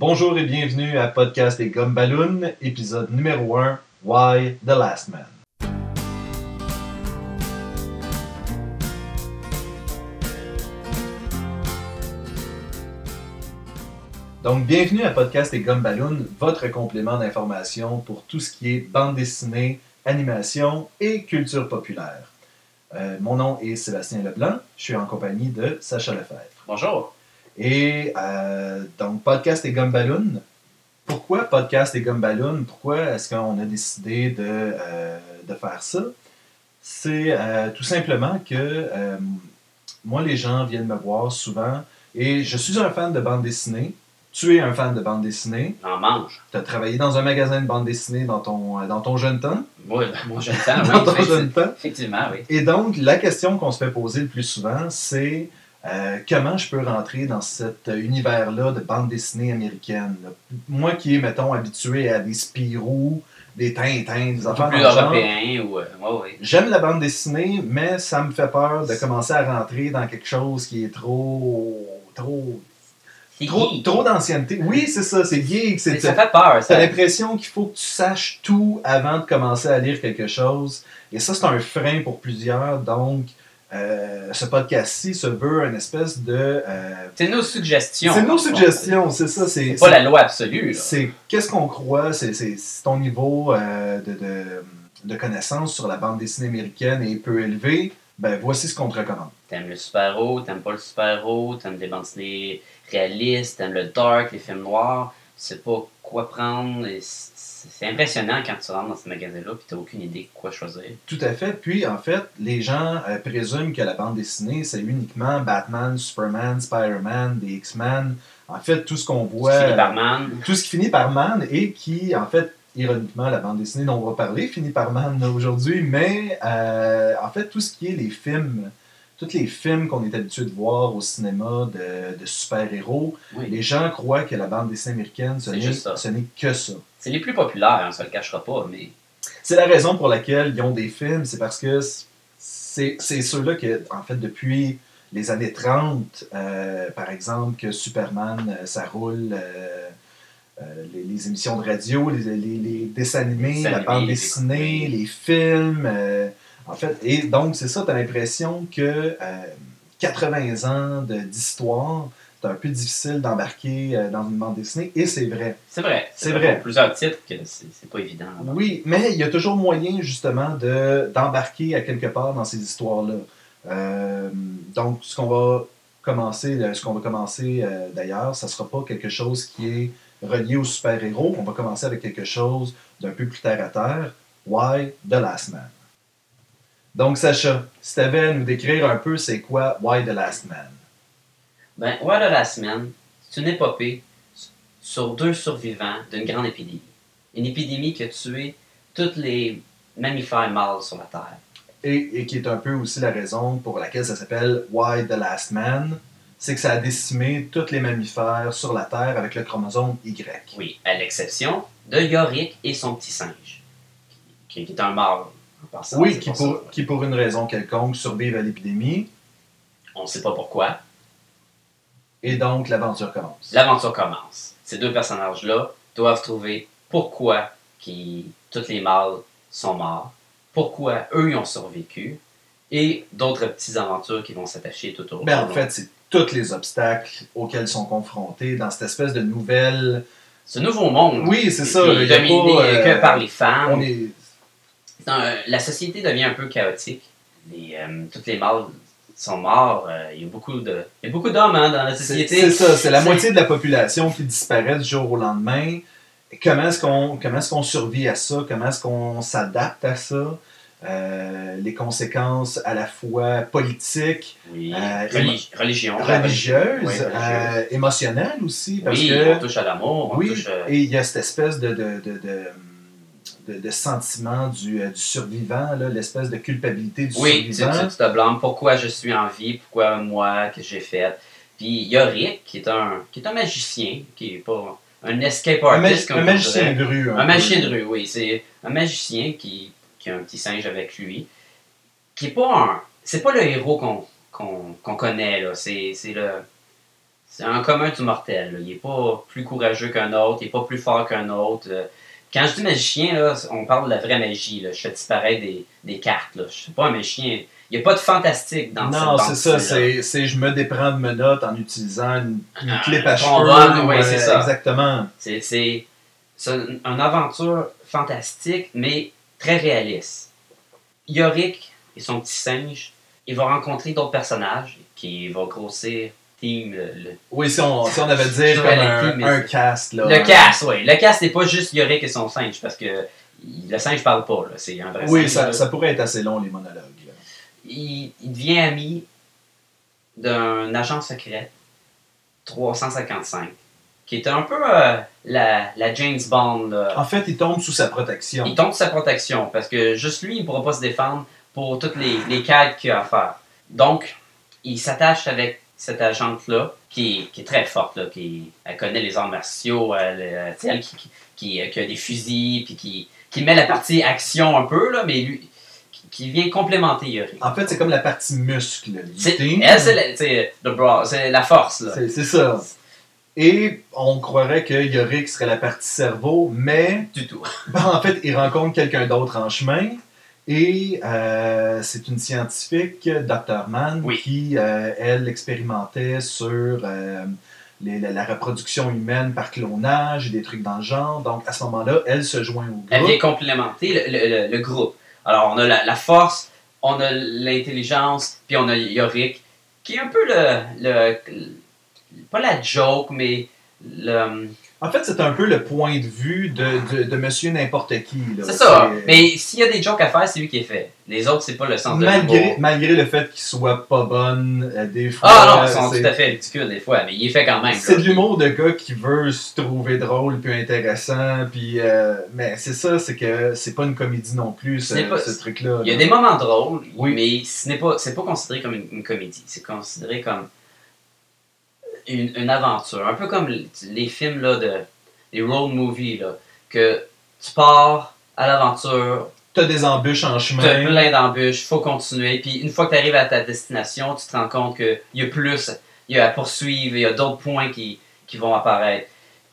Bonjour et bienvenue à Podcast et Gomme épisode numéro 1, Why the Last Man? Donc, bienvenue à Podcast et Gomme votre complément d'information pour tout ce qui est bande dessinée, animation et culture populaire. Euh, mon nom est Sébastien Leblanc, je suis en compagnie de Sacha Lefebvre. Bonjour. Et euh, donc, podcast et gomme ballon. Pourquoi podcast et gomme ballon? Pourquoi est-ce qu'on a décidé de, euh, de faire ça? C'est euh, tout simplement que moi, les gens viennent me voir souvent et je suis un fan de bande dessinée. Tu es un fan de bande dessinée. On mange. Tu as travaillé dans un magasin de bande dessinée dans ton, dans ton jeune temps? Oui, mon jeune temps, Dans ton jeune temps? Effectivement, oui. Et donc, la question qu'on se fait poser le plus souvent, c'est euh, comment je peux rentrer dans cet euh, univers-là de bande dessinée américaine? là? Moi qui est, mettons, habitué à des Spirou, des Tintins, des affaires plus européen ou. euh. J'aime la bande dessinée, mais ça me fait peur de commencer à rentrer dans quelque chose qui est trop... trop... Trop, d'ancienneté. Oui, c'est ça, c'est geek. C'est- Ça fait peur, T'as l'impression qu'il faut que tu saches tout avant de commencer à lire quelque chose. Et ça, c'est un frein pour plusieurs. Donc, euh, ce podcast-ci se veut une espèce de... euh, C'est nos suggestions. c'est nos suggestions, c'est ça. C'est, pas la loi absolue, c'est qu'est-ce qu'on croit, c'est, ton niveau euh, de, de, de connaissance sur la bande dessinée américaine est peu élevé. Ben, voici ce qu'on te recommande. T'aimes le super-héros, t'aimes pas le super-héros, t'aimes des bandes dessinées réalistes, t'aimes le dark, les films noirs. Tu sais pas quoi prendre. et c'est impressionnant quand tu rentres dans ce magasin-là puis t'as aucune idée de quoi choisir. Tout à fait. Puis, en fait, les gens euh, présument que la bande dessinée, c'est uniquement Batman, Superman, Spider-Man, des X-Men. En fait, tout ce qu'on voit... Tu finis par man. tout ce qui finit par man et qui, en fait, ironiquement, la bande dessinée dont on va parler finit par man aujourd'hui, mais euh, en fait, tout ce qui est les films, tous les films qu'on est habitué de voir au cinéma de, de super-héros, Oui. les gens croient que la bande dessinée américaine, ce n'est que ça. C'est les plus populaires, on se le cachera pas, mais C'est la raison pour laquelle ils ont des films, c'est parce que c'est ceux-là que, en fait, depuis les années 30, euh, par exemple, que Superman, euh, ça roule, euh, euh, les, les émissions de radio, les, les, les dessins animés, la bande dessinée, les films, euh, en fait, et donc c'est ça, tu as l'impression que euh, 80 ans de- d'histoire, c'est un peu difficile d'embarquer euh, dans une bande dessinée, et c'est vrai. c'est vrai. C'est vrai. Pour plusieurs titres que c'est pas évident. Oui, mais il y a toujours moyen justement de, d'embarquer à quelque part dans ces histoires-là. Euh, donc, ce qu'on va commencer, euh, ce qu'on va commencer euh, d'ailleurs, ça sera pas quelque chose qui est relié aux super-héros. On va commencer avec quelque chose d'un peu plus terre à terre. Why the Last Man? Donc, Sacha, si tu avais à nous décrire un peu c'est quoi Why the Last Man? Ben, ouais, de la semaine, c'est une épopée sur deux survivants d'une grande épidémie. Une épidémie qui a tué tous les mammifères mâles sur la Terre. Et, et qui est un peu aussi la raison pour laquelle ça s'appelle Why the Last Man, c'est que ça a décimé tous les mammifères sur la Terre avec le chromosome Y. Oui, à l'exception de Yorick et son petit singe, qui, qui est un mâle. Passant, Oui, qui pour qui une raison quelconque survivent à l'épidémie, On ne sait pas pourquoi. et donc l'aventure commence. L'aventure commence. Ces deux personnages-là doivent trouver pourquoi qui, tous les mâles sont morts, pourquoi eux ils ont survécu, et d'autres petites aventures qui vont s'attacher tout au long. Ben, en fait, c'est tous les obstacles auxquels ils sont confrontés dans cette espèce de nouvelle. ce nouveau monde Oui, c'est ça. qui est y dominé pas, euh, que par les femmes. On est... La société devient un peu chaotique. Les, euh, toutes les mâles sont morts. euh, il y a beaucoup de, il y a beaucoup d'hommes hein, dans la société. c'est ça, c'est la moitié de la population qui disparaît du jour au lendemain. Comment est-ce qu'on comment est-ce qu'on survit à ça? Comment est-ce qu'on s'adapte à ça? Euh, les conséquences à la fois politiques, Oui, Euh, reli- religion. religieuses, Oui, euh, émotionnelles aussi, parce oui, que on touche à l'amour, oui, touche. et il y a cette espèce de, de, de, de, de- de sentiment du, euh, du survivant, l'espèce de culpabilité du oui, survivant. tu- tu te blâmes pourquoi je suis en vie, pourquoi moi, que j'ai fait. Puis Yorick, qui est un, qui est un magicien, qui est pas un escape Un, ma- artist, comme un magicien de rue. Un magicien de rue, oui. C'est un magicien qui, qui a un petit singe avec lui, qui est pas un... C'est pas le héros qu'on connaît, là. C'est c'est le... c'est un commun du mortel. là. Il n'est pas plus courageux qu'un autre, il n'est pas plus fort qu'un autre. Euh, Quand je dis magicien, là, on parle de la vraie magie. Là. Je fais disparaître des, des cartes. Là. Je suis pas un magicien. Il n'y a pas de fantastique dans cette Non, bande c'est ça. C'est, je me déprends de menottes en utilisant une, une Ah, clip à cheveux. ouais, ou, c'est euh, ça. Exactement. C'est, c'est, c'est une une aventure fantastique, mais très réaliste. Yorick et son petit singe, il va rencontrer d'autres personnages qui vont grossir team, le, Oui, si on, si on avait dit comme un, team, un c'est- cast. Là, Le cast, oui. Le cast n'est pas juste Yorick et son singe, parce que le singe parle pas, là. C'est un vrai Oui, singe, ça, ça pourrait être assez long, les monologues. là. Il, il devient ami d'un agent secret, 355, qui est un peu euh, la, la James Bond. là. En fait, il tombe sous sa protection. Il tombe sous sa protection, parce que juste lui, il ne pourra pas se défendre pour toutes les, les quêtes qu'il a à faire. Donc, il s'attache avec cette agente-là, qui, est- qui est très forte, là, qui elle connaît les arts martiaux, elle, euh, elle qui, qui, qui- qui a des fusils, puis qui, qui met la partie action un peu, là, mais lui, qui, vient complémenter Yuri. En fait, c'est comme la partie muscle. Elle, c'est la, c'est la force. C'est ça. Et on croirait que Yorick serait la partie cerveau, mais Du tout. en fait, il rencontre quelqu'un d'autre en chemin. Et euh, c'est une scientifique, Dr. Mann, Oui. qui, euh, elle, expérimentait sur euh, les- la, la reproduction humaine par clonage et des trucs dans le genre. Donc, à ce moment-là, elle se joint au Elle groupe. vient complémenter le, le- le- le groupe. Alors, on a la, la force, on a l'intelligence, puis on a Yorick, qui est un peu le- Pas la joke, mais le. En fait, c'est un peu le point de vue de, de, de monsieur n'importe qui. là. C'est ça. Mais s'il y a des jokes à faire, c'est lui qui est fait. Les autres, c'est pas le sens de Malgré, l'humour. malgré le fait qu'il soit pas bonne, euh, des fois. Ah non, ils sont tout à fait ridicules des fois, mais il est fait quand même. C'est de l'humour de gars qui veut se trouver drôle puis intéressant. Puis, euh, mais c'est ça, c'est que c'est pas une comédie non plus, ce, ce truc-là. Il y a des moments drôles, Oui. mais ce n'est pas, c'est pas considéré comme une, une comédie. C'est considéré comme une, une aventure. Un peu comme les, films là, de les road movies là, que tu pars à l'aventure, T'as des embûches en tu as chemin. plein d'embûches, faut continuer. Puis une fois que tu arrives à ta destination, tu te rends compte qu'il y a plus, il y a à poursuivre, il y a d'autres points qui, qui vont apparaître.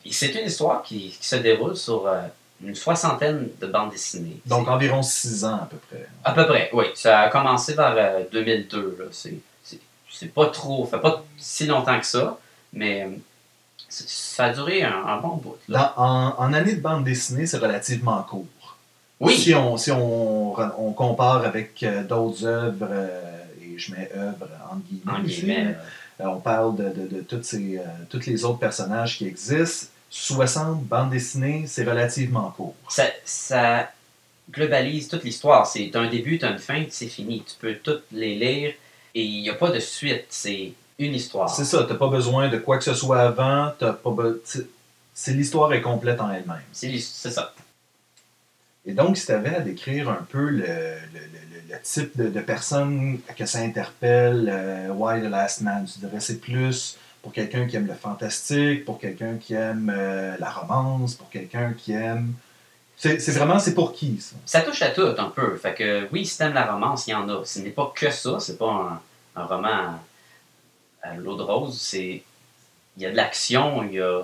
Et c'est une histoire qui, qui se déroule sur euh, une soixantaine de bandes dessinées. Donc environ 6 ans à peu près. à peu près, oui. Ça a commencé vers euh, 2002. Là. C'est, c'est, c'est pas trop, ça fait pas si longtemps que ça, mais euh, ça a duré un, un bon bout. là. Dans- en, en année de bande dessinée, c'est relativement court. Oui, Si on, si on, on compare avec euh, d'autres œuvres, euh, et je mets œuvres entre guillemets, en guillemets. euh, on parle de, de, de toutes ces, euh, tous les autres personnages qui existent. 60 bandes dessinées, c'est relativement court. Ça, ça globalise toute l'histoire. C'est un début, une fin, c'est fini. Tu peux toutes les lire et il n'y a pas de suite. C'est une histoire. C'est ça, t'as pas besoin de quoi que ce soit avant, t'as pas be- c'est- l'histoire est complète en elle-même. C'est, ça. Et donc, si tu avais à décrire un peu le, le- le- le type de, de personne que ça interpelle, euh, Why the Last Man, tu dirais c'est plus pour quelqu'un qui aime le fantastique, pour quelqu'un qui aime euh, la romance, pour quelqu'un qui aime... C'est c'est vraiment, c'est pour qui, ça? Ça touche à tout un peu. Fait que oui, si t'aimes la romance, il y en a. Ce n'est pas que ça. C'est pas un, un roman l'eau de rose. C'est il y a de l'action, il y a,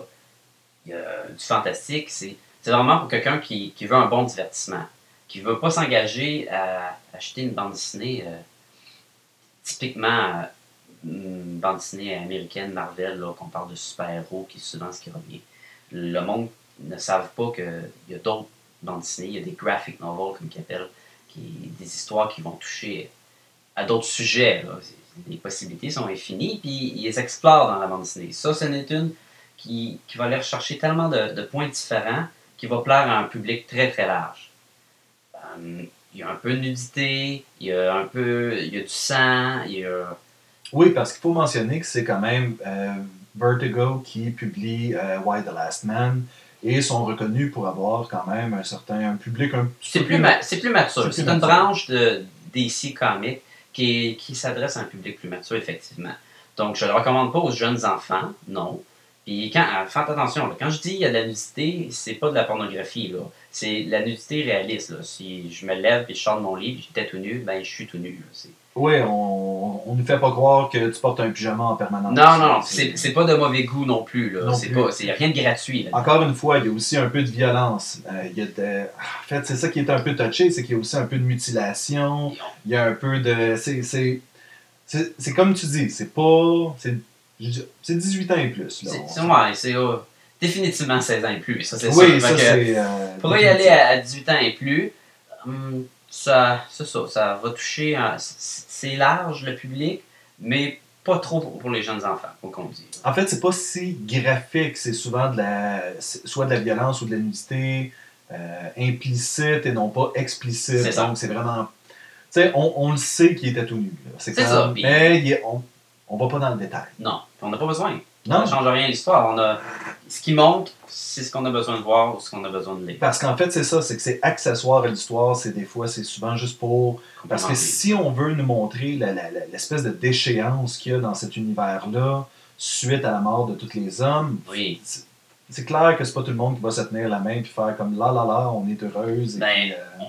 du fantastique. C'est vraiment pour quelqu'un qui, veut un bon divertissement, qui veut pas s'engager à acheter une bande dessinée euh, typiquement euh, une bande dessinée américaine Marvel qu'on parle de super-héros qui est souvent ce qui revient. Le monde ne savent pas qu'il y a d'autres bandes dessinées, il y a des graphic novels comme qu'ils appellent, des histoires qui vont toucher à d'autres sujets. là. C'est- Les possibilités sont infinies, puis ils les explorent dans la bande dessinée. Ça, ce n'est une qui, qui va aller rechercher tellement de, de points différents qui va plaire à un public très très large. Euh, il y a un peu de nudité, il y a un peu il y a du sang, il y a Oui, parce qu'il faut mentionner que c'est quand même euh, Vertigo qui publie euh, Why the Last Man et sont reconnus pour avoir quand même un certain un public un C'est plus, ma- c'est plus mature. c'est C'est une branche de DC Comics qui, s'adresse à un public plus mature, effectivement. Donc, je ne le recommande pas aux jeunes enfants, non. Puis, quand, ah, faites attention, quand je dis il y a de la nudité, c'est pas de la pornographie. C'est la nudité réaliste, là. Si je me lève et je sors de mon lit j'étais tout nu, ben, je suis tout nu. C'est- Oui, on, on nous fait pas croire que tu portes un pyjama en permanence. Non, non, non, c'est pas de mauvais goût non plus. Là. Non C'est pas, c'est rien de gratuit. Là. Encore une fois, il y a aussi un peu de violence. Euh, il y a de- En fait, c'est ça qui est un peu touché, c'est qu'il y a aussi un peu de mutilation. Il y a un peu de. C'est, comme tu dis, c'est pas. C'est, je- c'est 18 ans et plus. Là. C'est ouais, c'est euh, définitivement 16 ans et plus. Ça, c'est oui, sûr. ça, c'est. euh, Pour y aller à, à 18 ans et plus, hum, ça, ça, ça va toucher. c'est large le public, mais pas trop pour, les jeunes enfants, faut qu'on dise. En fait, c'est pas si graphique, c'est souvent de la, soit de la violence ou de la nudité euh, implicite et non pas explicite. Donc, c'est vraiment. Tu sais, on, on le sait qu'il était tout nu. C'est ça, Mais est- on, on va pas dans le détail. Non, on n'a pas besoin. Non, Ça ne change rien à l'histoire. On a, ce qui montre, c'est ce qu'on a besoin de voir ou ce qu'on a besoin de lire. Parce qu'en fait, c'est ça, c'est que c'est accessoire à l'histoire, c'est des fois, c'est souvent juste pour. Parce que si on veut nous montrer l'espèce de déchéance qu'il y a dans cet univers-là, suite à la mort de tous les hommes, Oui. c'est- clair que c'est pas tout le monde qui va se tenir la main et faire comme là là là, on est heureuse. et Ben, puis, euh,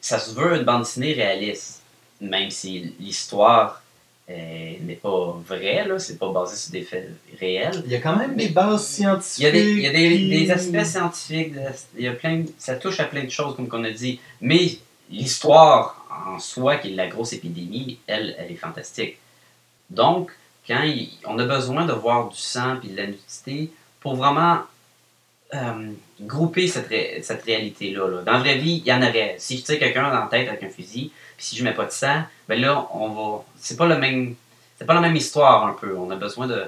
Ça se veut une bande dessinée réaliste, même si l'histoire n'est pas vraie, là, c'est pas basé sur des faits réels. il y a quand même des bases scientifiques. Il y a des, il y a des, qui- des aspects scientifiques, il y a plein, ça touche à plein de choses, comme qu'on a dit. Mais l'histoire en soi, qui est la grosse épidémie, elle, elle est fantastique. Donc, quand il- on a besoin de voir du sang et de la nudité pour vraiment euh, grouper cette, ré- cette réalité-là. là. Dans la vraie vie, il y en aurait. Si je tire quelqu'un dans la tête avec un fusil, puis si je mets pas de sang, ben là, on va. C'est pas le même. C'est pas la même histoire un peu. On a besoin de.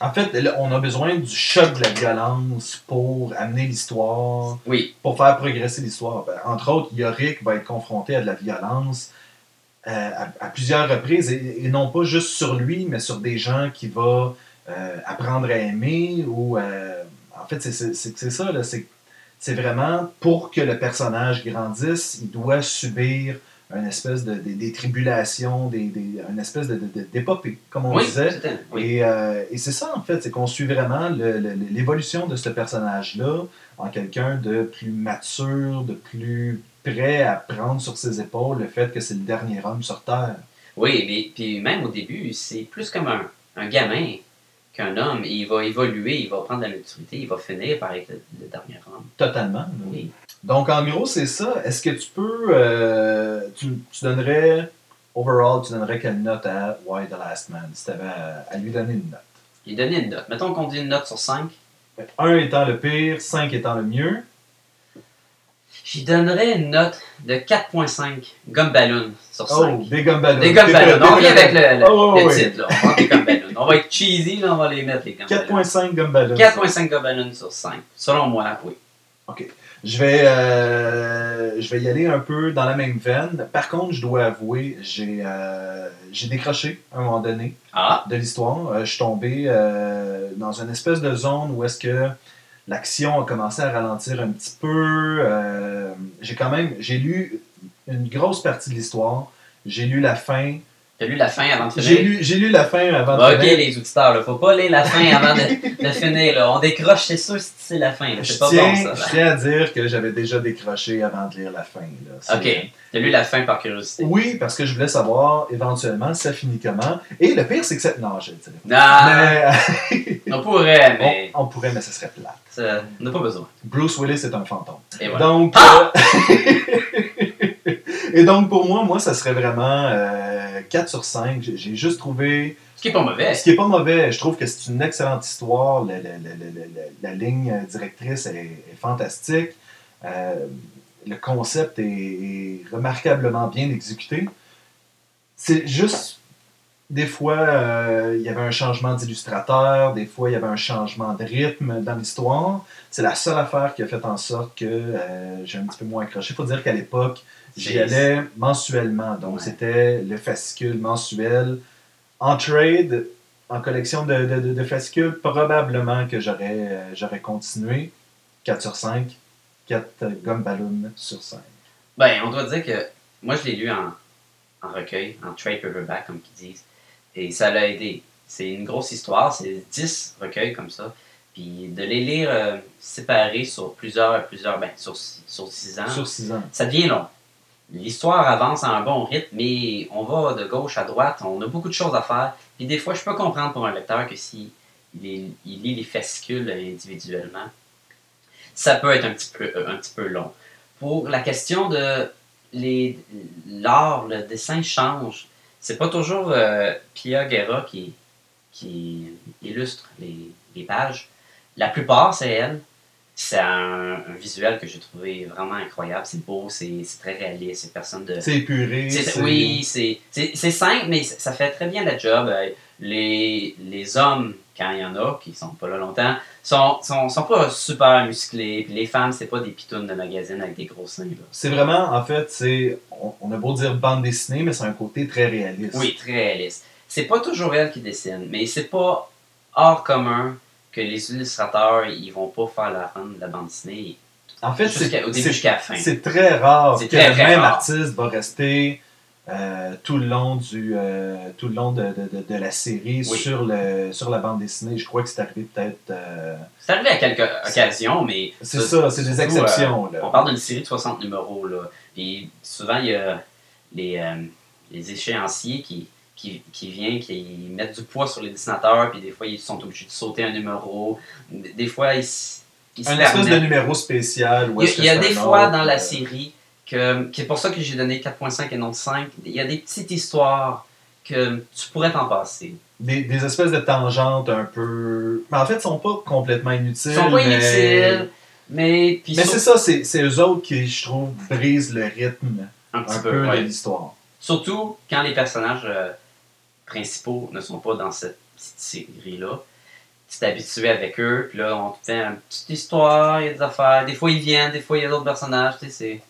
En fait, là, on a besoin du choc de la violence pour amener l'histoire. Oui, pour faire progresser l'histoire. Ben, entre autres, Yorick va être confronté à de la violence euh, à, à plusieurs reprises, et, et non pas juste sur lui, mais sur des gens qu'il va euh, apprendre à aimer. Ou, euh, en fait, c'est- ça, là, c'est vraiment pour que le personnage grandisse, il doit subir une espèce de, des- des tribulations, des, des- une espèce de- de- comme on oui, disait. c'était- oui. Et, euh, et c'est ça, en fait, c'est qu'on suit vraiment l'évolution de ce personnage-là en quelqu'un de plus mature, de plus prêt à prendre sur ses épaules le fait que c'est le dernier homme sur Terre. Oui, mais puis même au début, c'est plus comme un, un gamin qu'un homme. Et il va évoluer, il va prendre de la maturité, il va finir par être le, le dernier homme. Totalement. Oui. Donc, en gros, c'est ça. Est-ce que tu peux. euh, tu, tu donnerais. Overall, tu donnerais quelle note à Why the Last Man si tu avais à, à lui donner une note? Il donnait une note. Mettons qu'on dit une note sur 5. 1 étant le pire, 5 étant le mieux. J'y donnerais une note de 4.5 gomme ballon sur 5. Oh, des gumballoons. Des gomme T'es ballon. prêt, On vient avec le, le, Oh, le titre. Là. On prend des gomme. On va être cheesy, là, on va les mettre les gomme ballon. 4.5 gumballoons. 4.5 gomme ballon sur 5. Selon moi, oui. Je vais, euh, je vais y aller un peu dans la même veine. Par contre, je dois avouer, j'ai euh, décroché à un moment donné Ah, de l'histoire. Euh, je suis tombé euh, dans une espèce de zone où est-ce que l'action a commencé à ralentir un petit peu. Euh, j'ai quand même, j'ai lu une grosse partie de l'histoire. J'ai lu la fin. T'as lu la fin avant de J'ai finir? lu, j'ai lu la fin avant Bah, de ok, finir. les auditeurs, là, faut pas lire la fin avant de, de finir. Là. On décroche, c'est sûr, si c'est la fin. C'est pas tiens, bon, ça. je tiens à dire que j'avais déjà décroché avant de lire la fin. là. Ok, t'as lu la fin par curiosité. Oui, parce que je voulais savoir éventuellement ça finit comment. Et le pire, c'est que ça. Non, je le dirais. Non, Mais on pourrait, mais on, on pourrait, mais ce serait plat. ça, on n'a pas besoin. Bruce Willis est un fantôme. Et voilà. Donc. Ah! euh, Et donc, pour moi, moi, ça serait vraiment euh, 4 sur 5. J'ai juste trouvé. Ce qui est pas mauvais. Ce qui est pas mauvais, je trouve que c'est une excellente histoire. La, la- la- la- la- la ligne directrice est, est fantastique. Euh, le concept est, est remarquablement bien exécuté. C'est juste, des fois, euh, il y avait un changement d'illustrateur, des fois, il y avait un changement de rythme dans l'histoire. C'est la seule affaire qui a fait en sorte que euh, j'ai un petit peu moins accroché. Il faut dire qu'à l'époque, j'y allais mensuellement. Donc, Ouais. c'était le fascicule mensuel. En trade, en collection de, de, de- de fascicules, probablement que j'aurais euh, j'aurais continué. 4 sur 5. 4 gomme ballon sur 5. Ben, on doit dire que moi, je l'ai lu en, en recueil, en trade paperback, comme qu'ils disent. Et ça l'a aidé. C'est une grosse histoire, c'est 10 recueils comme ça. Puis de les lire euh, séparés sur plusieurs, plusieurs, ben, sur, sur 6 ans, Sur 6 ans. ça devient long. L'histoire avance à un bon rythme, mais on va de gauche à droite, on a beaucoup de choses à faire. Puis des fois, je peux comprendre pour un lecteur que si il, lit les fascicules individuellement, ça peut être un petit peu, peu long. Pour la question de l'art, le dessin change. C'est pas toujours euh, Pia Guerra qui, illustre les pages. La plupart, c'est elle. C'est un, un visuel que j'ai trouvé vraiment incroyable. C'est beau, c'est très réaliste. C'est personne de. C'est épuré. Oui, c'est simple, mais ça fait très bien la job. Euh, Les, les hommes, quand il y en a, qui sont pas là longtemps, sont, sont, sont pas super musclés. Puis les femmes, c'est pas des pitounes de magazine avec des gros seins. C'est vraiment, en fait, c'est. On, on a beau dire bande dessinée, mais c'est un côté très réaliste. Oui, très réaliste. C'est pas toujours elle qui dessine, mais c'est pas hors commun que les illustrateurs, ils vont pas faire la run de la bande dessinée En fait, c'est jusqu'à- au début jusqu'à la fin. c'est très rare C'est que très, le très même rare. artiste va rester euh, tout le long du euh, tout le long de, de- de- de la série Oui. sur le sur la bande dessinée. Je crois que c'est arrivé peut-être. euh, C'est arrivé à quelques occasions, mais. c'est ça, c'est des surtout, exceptions. euh, là. on parle d'une série de 60 numéros, là. Puis souvent, il y a les, euh, les échéanciers qui, qui, qui viennent, qui mettent du poids sur les dessinateurs, puis des fois, ils sont obligés de sauter un numéro. Des fois, ils, ils Un espèce de numéro spécial. où Il y a, il y des fois dans la euh, série que c'est pour ça que j'ai donné 4.5 et non 5. Il y a des petites histoires que tu pourrais t'en passer. des, des espèces de tangentes un peu. Mais en fait, ils sont pas complètement inutiles. Ils sont pas mais- inutiles, mais Mais sur- c'est ça, c'est c'est eux autres qui, je trouve, brisent le rythme un petit un peu. peu ouais. de l'histoire. Surtout quand les personnages euh, principaux ne sont pas dans cette petite série-là. Tu t'es habitué avec eux, puis là, on te fait une petite histoire, il y a des affaires. Des fois, ils viennent, des fois, il y a d'autres personnages, tu sais, c'est...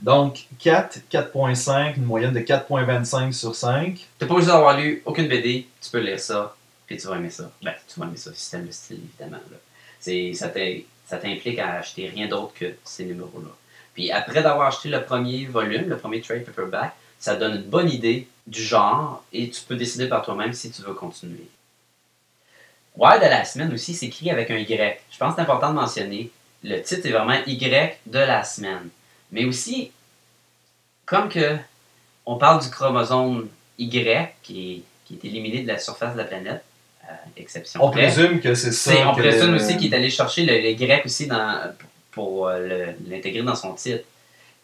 Donc, 4, 4.5, une moyenne de 4.25 sur 5. T'es pas obligé d'avoir lu aucune BD, tu peux lire ça, puis tu vas aimer ça. Ben, tu vas aimer ça si t'aimes le style, évidemment. Là. Ça t'implique à acheter rien d'autre que ces numéros-là. Puis après d'avoir acheté le premier volume, le premier trade paperback, ça donne une bonne idée du genre et tu peux décider par toi-même si tu veux continuer. Why de la semaine aussi, c'est écrit avec un Y. Je pense que c'est important de mentionner. Le titre est vraiment Y de la semaine. Mais aussi, comme que on parle du chromosome Y qui est, qui est éliminé de la surface de la planète, à exception On près. présume que c'est ça. On que- présume aussi qu'il est allé chercher le, Y aussi dans, pour euh, l'intégrer dans son titre.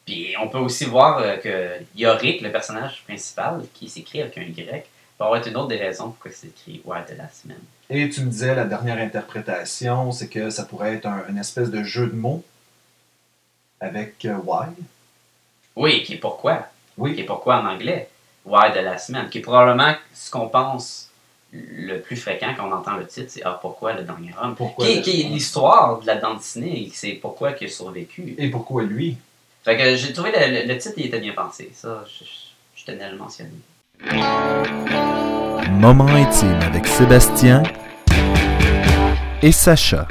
Puis on peut aussi voir euh, que Yorick, le personnage principal, qui s'écrit avec un Y, avoir été une autre des raisons pourquoi c'est écrit Ouais de la semaine. Et tu me disais, la dernière interprétation, c'est que ça pourrait être un, une espèce de jeu de mots avec euh, why? Oui, qui est pourquoi. Oui. Qui est pourquoi en anglais. Why de la semaine. Qui est probablement ce qu'on pense le plus fréquent quand on entend le titre, c'est Ah, pourquoi le dernier homme? Pourquoi Qui, est l'histoire de la bande dessinée, c'est pourquoi il a survécu. Et pourquoi lui? Fait que j'ai trouvé le, le- le titre, il était bien pensé. Ça, je, je- je tenais à le mentionner. Moment intime avec Sébastien et Sacha.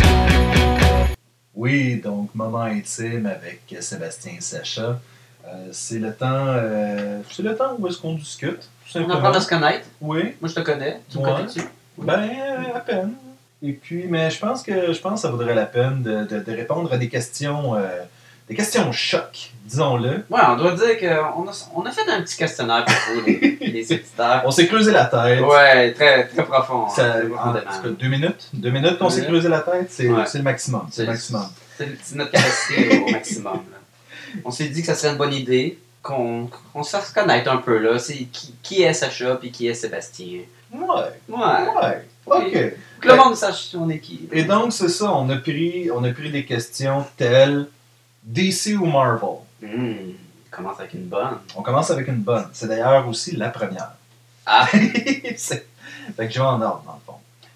Oui, donc moment intime avec Sébastien et Sacha. Euh, c'est le temps, euh, c'est le temps où est-ce qu'on discute, tout On apprend à se connaître. Oui, Moi, je te connais. Tu me connais-tu? ben à peine. Et puis, mais je pense que je pense que ça vaudrait la peine de, de- de répondre à des questions, euh, des questions choc, disons-le. Ouais, on doit dire qu'on a, on a fait un petit questionnaire pour vous, les, les auditeurs. On s'est creusé la tête. Ouais, très, très profond. Ça- hein, en profondément. tout cas, deux minutes, deux minutes qu'on s'est creusé la tête, c'est Ouais. le maximum. C'est le maximum. C'est c'est notre capacité au maximum. là. On s'est dit que ça serait une bonne idée qu'on qu'on se fasse connaître un peu. là. C'est qui, qui est Sacha puis qui est Sébastien. Ouais, Ouais. ouais, ok. Que le monde sache on est qui. Et donc, c'est ça, on a, pris, on a pris des questions telles DC ou Marvel? Hmm, on commence avec une bonne. On commence avec une bonne. C'est d'ailleurs aussi la première. Ah, C'est- fait que je vais en ordre, dans le fond.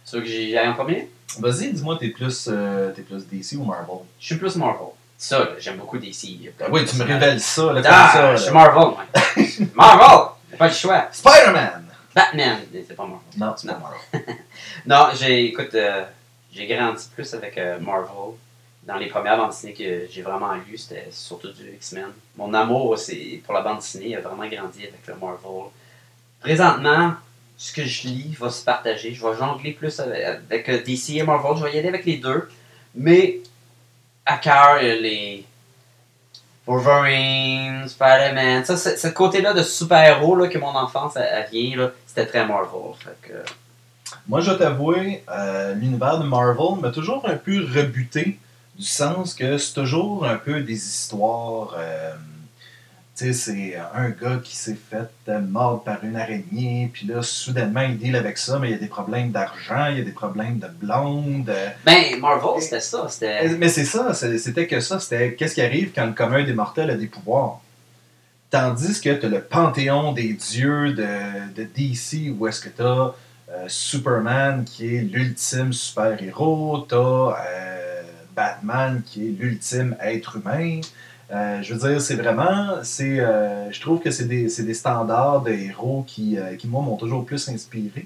tu veux que j'y aille en premier? Vas-y, dis-moi, t'es plus, euh, plus DC ou Marvel? Je suis plus Marvel. Ça, j'aime beaucoup DC. De oui, tu me révèles ça, là, Ah, ça. là. je suis Marvel, moi. Marvel! Pas le choix. Spider-Man! Batman, c'est pas Marvel. Non, c'est pas. Marvel. Non, j'ai, écoute, euh, j'ai grandi plus avec euh, Marvel. Dans les premières bandes dessinées que j'ai vraiment lues, c'était surtout du X-Men. Mon amour pour la bande dessinée a vraiment grandi avec le Marvel. Présentement, ce que je lis va se partager. Je vais jongler plus avec, DC et Marvel. Je vais y aller avec les deux. Mais à cœur, les, Wolverine, Spider-Man, ça, ce côté-là de super-héros que mon enfance elle vient, c'était très Marvel. Moi, je dois t'avouer, euh, l'univers de Marvel m'a toujours un peu rebuté, du sens que c'est toujours un peu des histoires. euh, tu sais, c'est un gars qui s'est fait euh, mordre par une araignée, puis là, soudainement, il deal avec ça, mais il y a des problèmes d'argent, il y a des problèmes de blonde. euh, Ben, Marvel, c'était ça. C'était... mais c'est ça, c'était que ça, c'était qu'est-ce qui arrive quand le commun des mortels a des pouvoirs? Tandis que tu as le panthéon des dieux de, de DC, où est-ce que tu as Superman qui est l'ultime super-héros, tu as Batman qui est l'ultime être humain. Euh, je veux dire, c'est vraiment, c'est, euh, je trouve que c'est des, des standards de héros qui, euh, qui moi, m'ont toujours plus inspiré.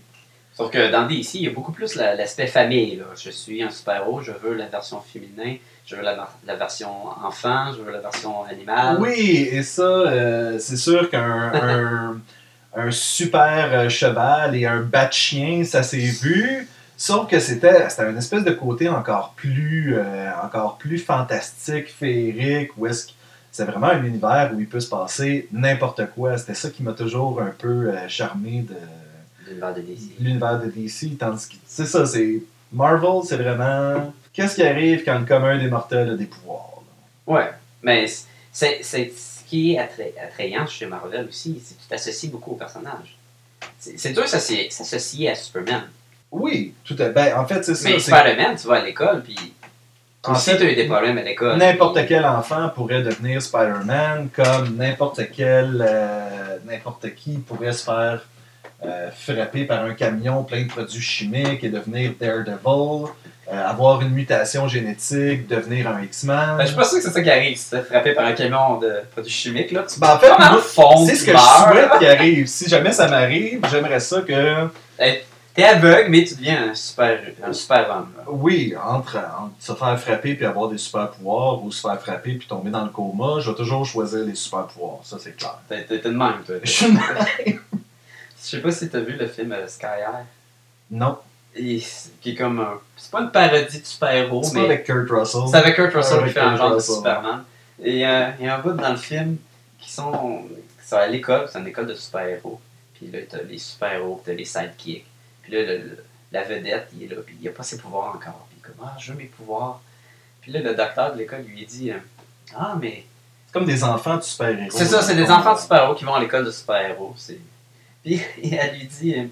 Sauf que dans DC, il y a beaucoup plus la- l'aspect famille. Là. Je suis un super-héros, je veux la version féminin, je veux la, la version enfant, je veux la version animale. Oui, et ça, c'est sûr qu'un un, un super cheval et un bat chien, ça s'est vu. Sauf que c'était c'était une espèce de côté encore plus, euh, encore plus fantastique, féerique, où est-ce que c'est vraiment un univers où il peut se passer n'importe quoi. C'était ça qui m'a toujours un peu euh, charmé de L'univers de DC. l'univers de DC. Tandis que, c'est ça, c'est. Marvel, c'est vraiment. Qu'est-ce qui arrive quand le commun des mortels a des pouvoirs? là? Ouais, mais c'est, c'est ce qui est attra- attrayant chez Marvel aussi, c'est que tu t'associes beaucoup au personnage. C'est, c'est dur s'associer à Superman. Oui, tout à ben, En fait, c'est ça. Mais c'est- Spider-Man, tu vas à l'école, puis En fait, tu as eu des problèmes à l'école. N'importe puis- quel enfant pourrait devenir Spider-Man, comme n'importe quel, euh, n'importe qui pourrait se faire euh, frapper par un camion plein de produits chimiques et devenir Daredevil, euh, avoir une mutation génétique, devenir un X-Men. Ben, je suis pas sûr que c'est ça qui arrive si frapper par un camion de produits chimiques. Là. Tu Ben, en fait, le c'est ce que je souhaite qui arrive. Si jamais ça m'arrive, j'aimerais ça que, T'es aveugle, mais tu deviens un super, un super homme. là. oui, entre, entre se faire frapper puis avoir des super pouvoirs ou se faire frapper puis tomber dans le coma, je vais toujours choisir les super pouvoirs. Ça, c'est clair. T'es de même, toi. Je suis Je sais pas si t'as vu le film euh, Sky High. Non. Et c'est- Qui est comme un. C'est pas une parodie de super-héros, C'est pas mais. avec Kurt Russell. C'est avec Kurt Russell Avec qui fait un genre de Russell. Superman. Et euh, il y a un bout dans le film qui sont, sont à l'école, c'est une école de super-héros. Puis là, t'as les super-héros, t'as les sidekicks. Puis là, le- le- la vedette, il est là, puis il a pas ses pouvoirs encore. Puis comme, ah, je veux mes pouvoirs. Puis là, le docteur de l'école lui dit, euh, ah, mais C'est comme des enfants de super-héros. c'est ça, c'est des enfants de super-héros qui vont à l'école de super-héros. c'est- Puis elle lui dit euh,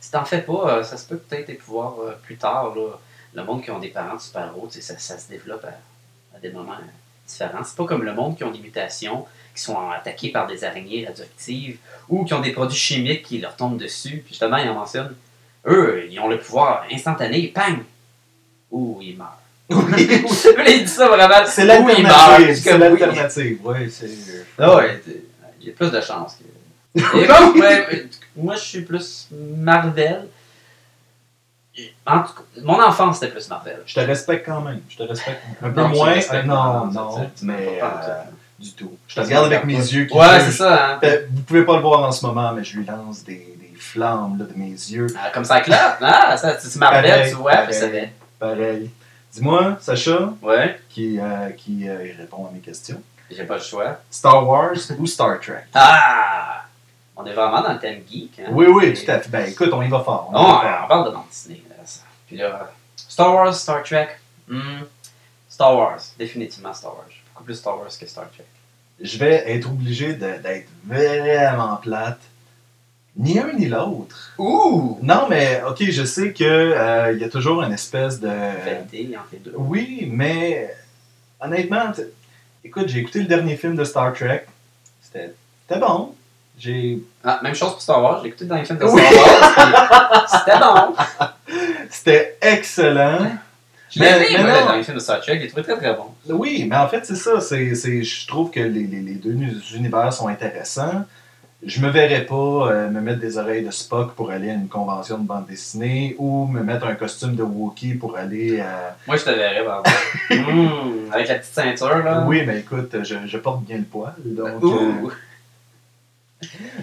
Si t'en fais pas, euh, ça se peut peut-être tes pouvoirs plus tard. Là, le monde qui ont des parents de super-héros, ça, ça se développe à, à des moments différents. C'est pas comme le monde qui ont des mutations, qui sont attaqués par des araignées radioactives ou qui ont des produits chimiques qui leur tombent dessus. Puis justement, il en mentionne eux, ils ont le pouvoir instantané, pang Ou ils meurent. Oui, Là, il dit ça vraiment. c'est ils l'alternative. C'est l'alternative. Oui, c'est. Ah ouais, il y a plus de chance. que- Et bon, ouais, moi, je suis plus Marvel. En tout cas, mon enfance, c'était plus Marvel. Je te respecte quand même. Je te respecte un peu Non, moins. euh, pas, non, non, mais euh, du tout. Je te regarde avec mes yeux qui Ouais, c'est ça, hein. Vous pouvez pas le voir en ce moment, mais je lui lance des, des flammes là, de mes yeux. Ah, comme ça, clap. Ah, ça, tu Pareil, tu vois, pareil. ça fait. Pareil. Dis-moi, Sacha, Ouais, qui, euh, qui euh, répond à mes questions. j'ai pas le choix. Star Wars ou Star Trek? Ah! On est vraiment dans le thème geek. Hein? Oui, oui, tout à fait. Ben écoute, on y va fort. on va on fort. parle de bande. Là, ça. Puis là, Star Wars, Star Trek? Hmm, Star Wars, définitivement Star Wars. Beaucoup plus Star Wars que Star Trek. Je vais être obligé d'être vraiment plate. Ni un ni l'autre. Ouh! Non, mais ok, je sais que euh, il y a toujours une espèce de. Rivalité entre les deux. Oui, mais honnêtement, écoute, j'ai écouté le dernier film de Star Trek. C'était c'était bon. J'ai. Ah, même chose pour Star Wars, j'ai écouté dans les films de Oui. Star Wars. puis C'était bon. C'était excellent. Mais- mais moi, non. dans les films de Star Trek, je trouvé très très bon. Oui, mais en fait, c'est ça. C'est, c'est- je trouve que les, les- les deux univers sont intéressants. Je me verrais pas euh, me mettre des oreilles de Spock pour aller à une convention de bande dessinée ou me mettre un costume de Wookiee pour aller à... Moi, je te verrais, par. Hmm, avec la petite ceinture, là. Oui, mais écoute, je, je porte bien le poil. Donc, euh,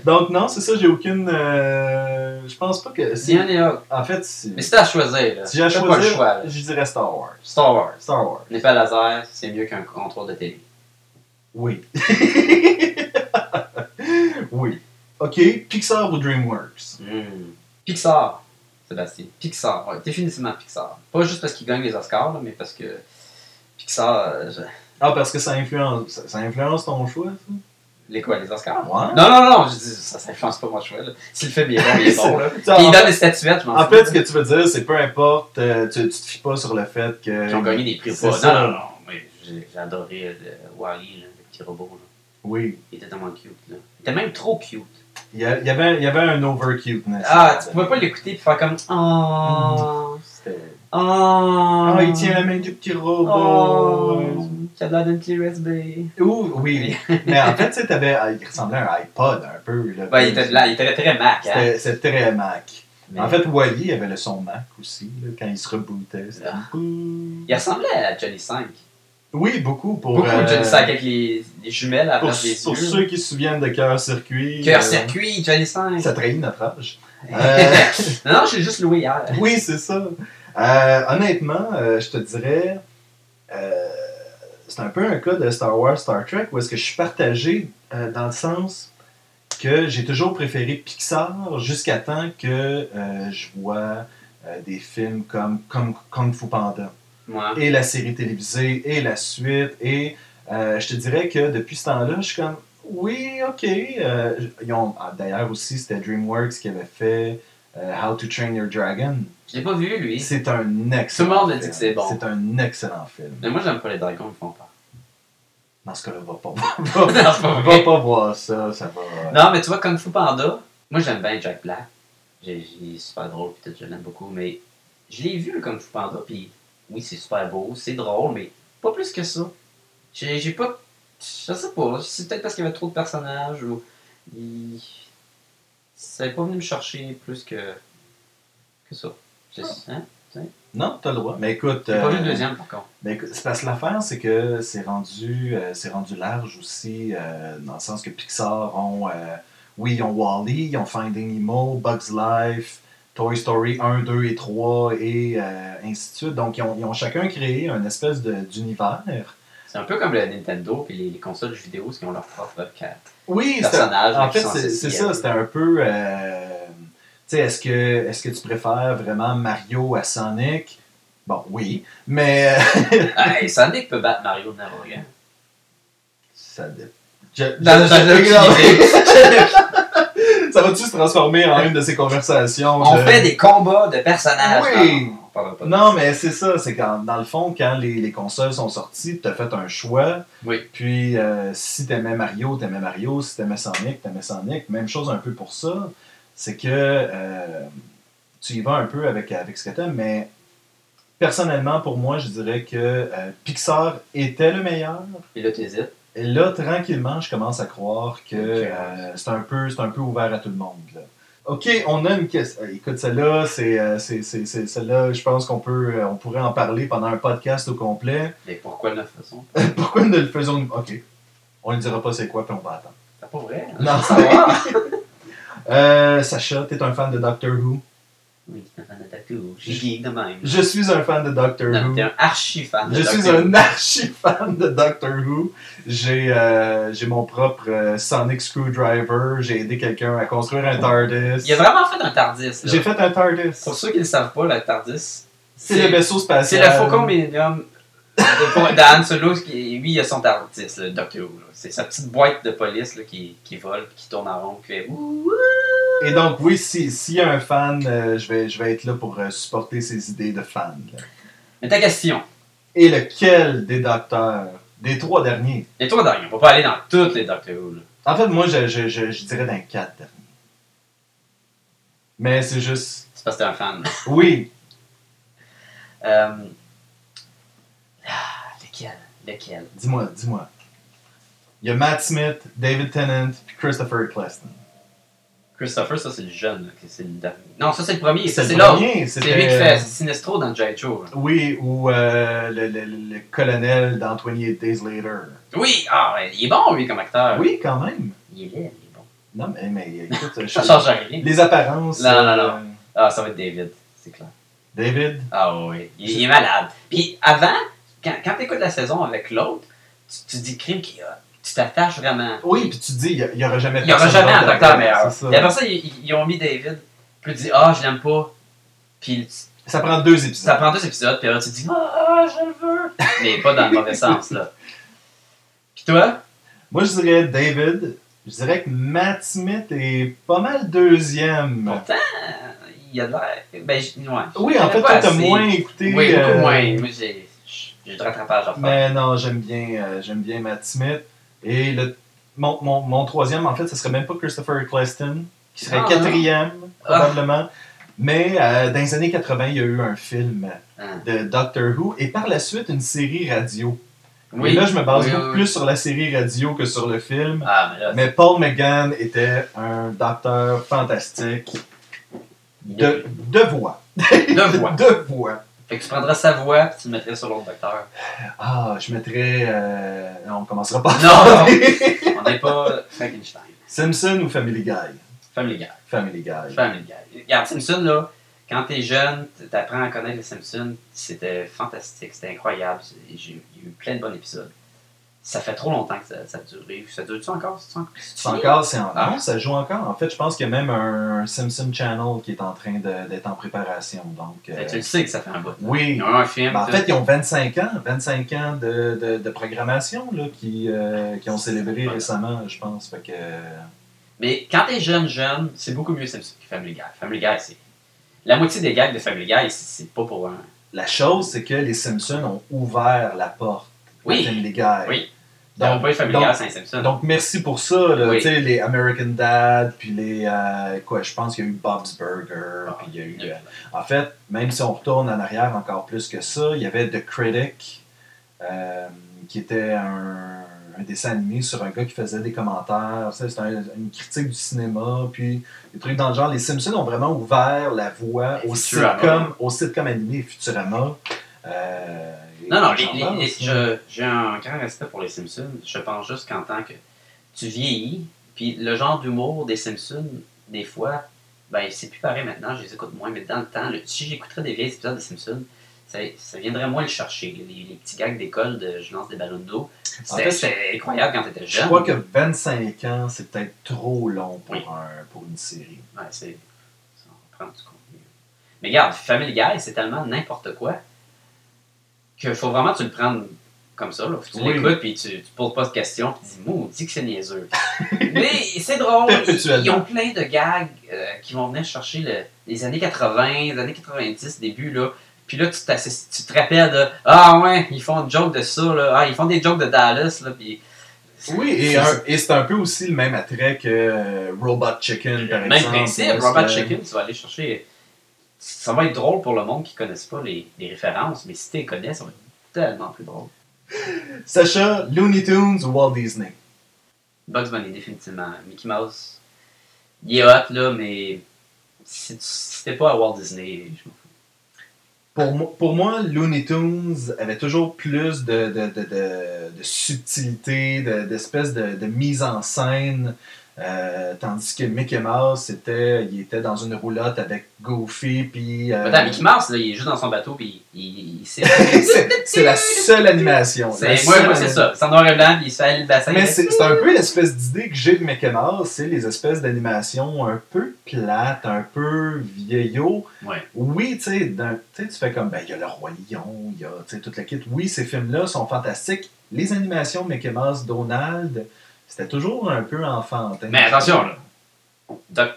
donc non, c'est ça, j'ai aucune... euh, je pense pas que... C'est et l'autre. En fait, si, Mais si t'as à choisir, là. si j'ai à t'as choisir, pas le choix, là. je dirais Star Wars. Star Wars. Star Wars. L'épée à laser, c'est mieux qu'un contrôle de télé. Oui. oui. OK, Pixar ou DreamWorks? Hmm. Pixar, Sébastien. Pixar, ouais, définitivement Pixar. Pas juste parce qu'il gagne les Oscars, là, mais parce que Pixar, euh, je- Ah, parce que ça influence, ça, ça influence ton choix, ça? Les quoi, les Oscars? Ouais. Non, non, non, je dis, ça, ça influence pas mon choix. là. S'il le fait bien, bon, il est bon. Là. Puis il donne des statuettes, je m'en En fait, ce que tu veux dire, c'est peu importe, euh, tu, tu te fies pas sur le fait que. Ils ont gagné des prix ou pas. Non, non, non. mais J'ai j'ai adoré euh, le Wally, là, le petit robot. Là. Oui. Il était tellement cute. Là. Il était même trop cute. Il y, a- il y avait, il y avait un over-cuteness. Ah, tu pouvais pas l'écouter et faire comme Oh. C'était. Oh. Ah, il tient la main du petit robot. Oh. Qui a l'air d'un petit USB. Ouh, oui. Mais en fait, tu ah, il ressemblait à un iPod un peu. Là, il était, là, il était très Mac. Hein? C'était très Mac. Mais En fait, Wally avait le son Mac aussi, là, quand il se rebootait. Ah. il ressemblait à Johnny 5. Oui, beaucoup. Pour, Beaucoup euh, Johnny 5 avec les, les jumelles à la pour, place des pour yeux. ceux qui se souviennent de Cœur Circuit. Cœur euh, circuit, Johnny 5. Ça trahit notre âge. Euh, non, non, j'ai juste loué hier. oui, c'est ça. Euh, honnêtement, euh, je te dirais, euh, c'est un peu un cas de Star Wars, Star Trek, où est-ce que je suis partagé dans le sens que j'ai toujours préféré Pixar jusqu'à temps que je vois des films comme, comme Kung Fu Panda et la série télévisée et la suite. Et je te dirais que depuis ce temps-là, je suis comme, oui, ok. euh, ah, D'ailleurs aussi, c'était DreamWorks qui avait fait How to Train Your Dragon. Je l'ai pas vu, lui. C'est un excellent Tout le monde a dit film. que c'est bon. C'est un excellent film. Mais moi, j'aime pas les dragons, ils font peur. Dans ce cas-là, va pas, Non, va, va pas voir ça. Ça va. Non, mais tu vois, Kung Fu Panda, moi j'aime bien Jack Black. J'ai- Il est super drôle, puis je l'aime beaucoup, mais je l'ai vu le Kung Fu Panda, puis oui, c'est super beau, c'est drôle, mais pas plus que ça. J'ai j'ai pas. Je sais pas, c'est peut-être parce qu'il y avait trop de personnages ou. Il... Ça n'est pas venu me chercher plus que. que ça. Je- Hein? Non, t'as le droit. Mais écoute. J'ai pas vu euh, le deuxième par contre. Mais c'est parce que l'affaire, c'est que c'est rendu, euh, c'est rendu large aussi, euh, dans le sens que Pixar ont, euh, oui, ils ont Wall-E, ils ont Finding Nemo, Bugs Life, Toy Story 1, 2 et 3, et ainsi de suite. Donc, ils ont, ils ont chacun créé un espèce d'univers. C'est un peu comme le Nintendo et les, les consoles de vidéo, qui ont leur propre Oui, personnage. en fait, c'est ça, c'était un peu... euh, tu sais, est-ce que, est que tu préfères vraiment Mario à Sonic? Bon, oui, mais... Hey, Sonic peut battre Mario de quand. ça dé- Je- je- Dans- je- dans- je- Ça va-tu se transformer en une de ces conversations? On fait des combats de personnages. Oui. Non, mais c'est ça, c'est quand, dans le fond, quand les, les consoles sont sorties, tu as fait un choix. Oui. Puis, euh, si t'aimais Mario, t'aimais Mario. Si t'aimais Sonic, t'aimais Sonic. Même chose un peu pour ça. C'est que euh, tu y vas un peu avec, avec ce que t'aimes, mais personnellement, pour moi, je dirais que euh, Pixar était le meilleur. Et là, t'hésites. Et là, tranquillement, je commence à croire que c'est un, peu- c'est un peu ouvert à tout le monde. là. OK, on a une question. Euh, Écoute, celle-là, c'est, euh, c'est, c'est- c'est- celle-là, je pense qu'on peut, euh, on pourrait en parler pendant un podcast au complet. Mais pourquoi le faisons Pourquoi nous ne le faisons OK. On ne dira pas c'est quoi, puis on va attendre. C'est pas vrai. hein? Non. Veux savoir. Euh, Sacha, t'es un fan de Doctor Who? Oui, c'est un fan de Doctor Who. J'ai de même. Je suis un fan de Doctor Non, Who. T'es un archi fan de Je suis Doctor Who. un archi fan de Doctor Who. J'ai euh, mon propre euh, Sonic Screwdriver. J'ai aidé quelqu'un à construire un TARDIS. Il a vraiment fait un TARDIS. J'ai fait un TARDIS. Pour ceux qui ne le savent pas, le TARDIS, C'est le vaisseau c'est spatial. le Faucon Millennium d'Han Solo. Lui, il a son TARDIS, le Doctor Who. C'est sa petite boîte de police là, qui, qui vole, qui tourne en rond, qui fait Et donc, oui, si- s'il y a un fan, euh, je, vais, je vais être là pour euh, supporter ses idées de fan. là. Mais ta question. Et lequel des docteurs Des trois derniers? Et toi, Dorian, on va pas aller dans toutes les Doctor Who. là. En fait, moi, je, je, je, je dirais dans les quatre derniers. Mais c'est juste. C'est parce que t'es un fan. là. Oui, Euh... lequel? Dis-moi, dis-moi. Il y a Matt Smith, David Tennant, puis Christopher Eccleston. Christopher, ça c'est le jeune. c'est le dernier. Non, ça c'est le premier. C'est c'est le l'autre. C'est lui qui fait Sinestro dans G.I. Joe. là. Oui, ou euh, le, le, le colonel dans 28 Days Later. Oui, ah, il est bon lui comme acteur. Oui, quand même. Il est laid, il est bon. Non, mais, mais écoute, je- Ça change rien. les apparences. Non, non, euh, non. Ah, ça va être David, c'est clair. David? Ah oui, il, il est malade. Puis avant, quand, quand tu écoutes la saison avec l'autre, tu, tu dis crime qu'il a. tu t'attaches vraiment. Oui, puis tu te dis, il n'y aura jamais Il n'y aura jamais un docteur meilleur. Et après ça, ils, ils ont mis David. Puis tu dis, ah, je l'aime pas. Puis Ça prend deux épisodes. ça prend deux épisodes, puis après tu te dis, ah, je le veux. Mais pas dans le mauvais sens, là. Puis toi, Moi, je dirais David. Je dirais que Matt Smith est pas mal deuxième. pourtant, il a de l'air. Ben, ouais. Oui, en fait, toi, t'as moins écouté. Oui, beaucoup euh, moins. Moi, j'ai j'ai du rattrapage à faire. Mais non, j'aime bien, euh, j'aime bien Matt Smith. Et le, mon, mon, mon troisième, en fait, ce serait même pas Christopher Eccleston, qui serait Ah, quatrième, Ah. probablement. Mais euh, dans les années 80, il y a eu un film Hein. de Doctor Who et par la suite une série radio. Oui. Et là, je me base Oui, beaucoup oui, plus sur la série radio que sur le film. Ah, mais là, Mais Paul McGann était un docteur fantastique de, de voix. de voix. de voix. Fait que tu prendras sa voix, puis tu le mettrais sur l'autre docteur. Ah, je mettrais. euh, Non, on commencera pas. Non! On n'est pas Frankenstein. Simpson ou Family Guy? Family Guy. Family Guy. Family Guy. Regarde, Simpson, là, quand t'es jeune, t'apprends à connaître les Simpsons, c'était fantastique, c'était incroyable. J'ai il y a eu plein de bons épisodes. Ça fait trop longtemps que ça, ça a duré. Ça dure-tu encore? C'est encore? C'est en... Ah. non, ça joue encore. En fait, je pense qu'il y a même un Simpson Channel qui est en train d'être en préparation. Donc, euh, Tu le sais que ça fait un bout. oui. Ils ont un film. Ben, en fait, ils ont 25 ans, 25 ans de, de, de programmation là, qui, euh, qui ont célébré récemment, je pense. Fait que, Mais quand t'es jeune, jeune, c'est beaucoup mieux Simpson que Family Guy. Family Guy, c'est. La moitié des gags de Family Guy, c'est pas pour un. la chose, c'est que les Simpsons ont ouvert la porte Oui. Family Guy. Oui. Donc, Donc, merci pour ça. là. Oui. Les American Dad, puis les. euh, quoi, je pense qu'il y a eu Bob's Burger, Ah, puis il y a eu. a- En fait, même si on retourne en arrière encore plus que ça, il y avait The Critic, euh, qui était un, un dessin animé sur un gars qui faisait des commentaires. C'était un- une critique du cinéma, puis des trucs dans le genre. Les Simpsons ont vraiment ouvert la voie au sitcom, au sitcom animé Futurama. Euh, Non, non, je- j'ai un grand respect pour les Simpsons. Je pense juste qu'en tant que tu vieillis, puis le genre d'humour des Simpsons, des fois, ben c'est plus pareil maintenant, je les écoute moins, mais dans le temps, le- si j'écouterais des vieilles épisodes des Simpsons, ça, ça viendrait moins le chercher. Les, les petits gags d'école de je lance des ballons d'eau, En c'était fait, c'était incroyable quand t'étais Je jeune. crois que 25 ans, c'est peut-être trop long pour, Oui. un, pour une série. Ouais, c'est. ça, prend du contenu. Mais regarde, Family Guy, c'est tellement n'importe quoi qu'il faut vraiment que tu le prennes comme ça. Là. Faut que tu Oui. l'écoutes puis tu, tu poses pas de questions puis tu dis, que c'est niaiseux. Mais c'est drôle. Ils ont plein de gags euh, qui vont venir chercher le- les années 80, les années 90, début. là. Puis là, tu, tu te rappelles de Ah ouais, ils font une joke de ça. Là. Ah, ils font des jokes de Dallas. Là, puis Oui, et, C'est- un- et c'est un peu aussi le même attrait que euh, Robot Chicken, par Même exemple. principe, Parce Robot Chicken, tu vas aller chercher. Ça va être drôle pour le monde qui ne connaisse pas les, les références, mais si tu les connais, ça va être tellement plus drôle. Sacha, Looney Tunes ou Walt Disney? Bugs Bunny, définitivement. Mickey Mouse, il est hot, là, mais si tu si pas à Walt Disney, je m'en fous. Pour, moi- pour moi, Looney Tunes avait toujours plus de, de, de, de, subtilité, de- d'espèce de, de mise en scène. Euh, tandis que Mickey Mouse, c'était, il était dans une roulotte avec Goofy, puis... euh, Attends, Mickey Mouse, là, il est juste dans son bateau, puis il, il, c'est la seule animation. C'est- seule moi, c'est ça. C'est en noir et blanc, puis il se fait le bassin. Mais c'est un peu l'espèce d'idée que j'ai de Mickey Mouse, c'est les espèces d'animation un peu plates, un peu vieillot. Ouais. Oui, tu sais, tu fais comme, ben, il y a le Roi Lion, il y a, tu sais, toute la kit. Oui, ces films-là sont fantastiques. Les animations Mickey Mouse, Donald, c'était toujours un peu enfantin. Mais attention, là. Doc.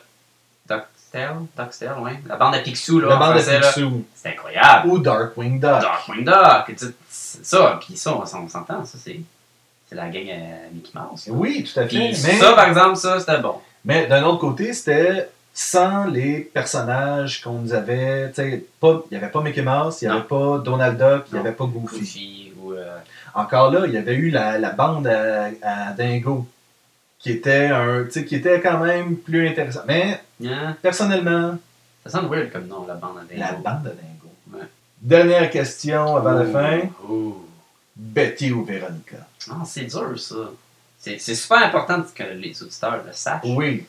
Ducktail, Ducktail, ouais. La bande à Picsou, là. La bande là, Picsou. C'est incroyable. Ou Darkwing Duck. Darkwing Duck. Ça, puis ça, on, s'en- on s'entend, ça, c'est. C'est la gang à Mickey Mouse. Oui, tout à fait. Mais ça, par exemple, ça, c'était bon. mais d'un autre côté, c'était sans les personnages qu'on nous avait. tu sais, pas- Il n'y avait pas Mickey Mouse, il n'y avait pas Donald Duck, il n'y avait pas Goofy. Euh, Encore là, il y avait eu la, la bande à, à Dingo, qui était, un, qui était quand même plus intéressant. Mais hein, personnellement, Ça sonne weird comme nom, la bande à Dingo. la bande à Dingo. Ouais. Dernière question avant la fin. Betty ou Véronica? Ah, c'est dur, ça. C'est c'est super important que les auditeurs le sachent. Oui,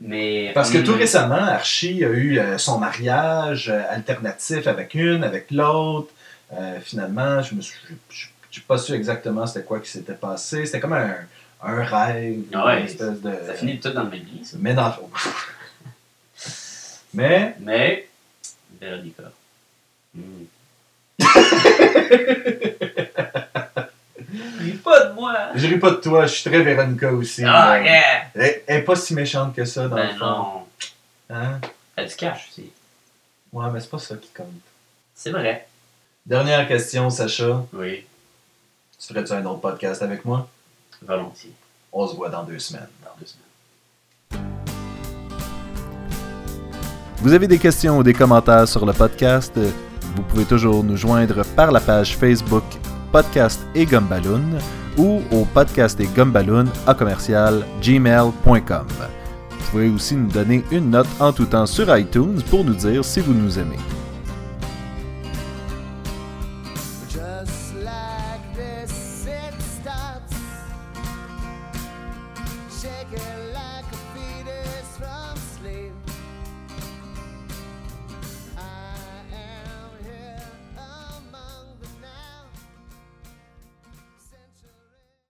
Mais. parce que tout hum, récemment, Archie a eu euh, son mariage euh, alternatif avec une, avec l'autre. Euh, finalement, je me suis, je- je- J'ai pas su exactement c'était quoi qui s'était passé. C'était comme un, un rêve, Ah ouais, une espèce de. Ça finit tout dans le même lit, ça. Mais dans le fond. Mais Mais, Véronica. Hmm. Ris pas de moi! je ris pas de toi, je suis très Véronica aussi. Ah, yeah! Elle, elle est pas si méchante que ça dans le Ben fond. non. Hein? Elle du cash aussi. Ouais, mais c'est pas ça qui compte. C'est vrai. Dernière question, Sacha. Oui, Tu ferais-tu un autre podcast avec moi? volontiers. On se voit dans deux semaines. Dans deux semaines. Vous avez des questions ou des commentaires sur le podcast, vous pouvez toujours nous joindre par la page Facebook Podcast et Gumballoon ou au podcast et Gumballoon à commercial gmail.com. Vous pouvez aussi nous donner une note en tout temps sur iTunes pour nous dire si vous nous aimez.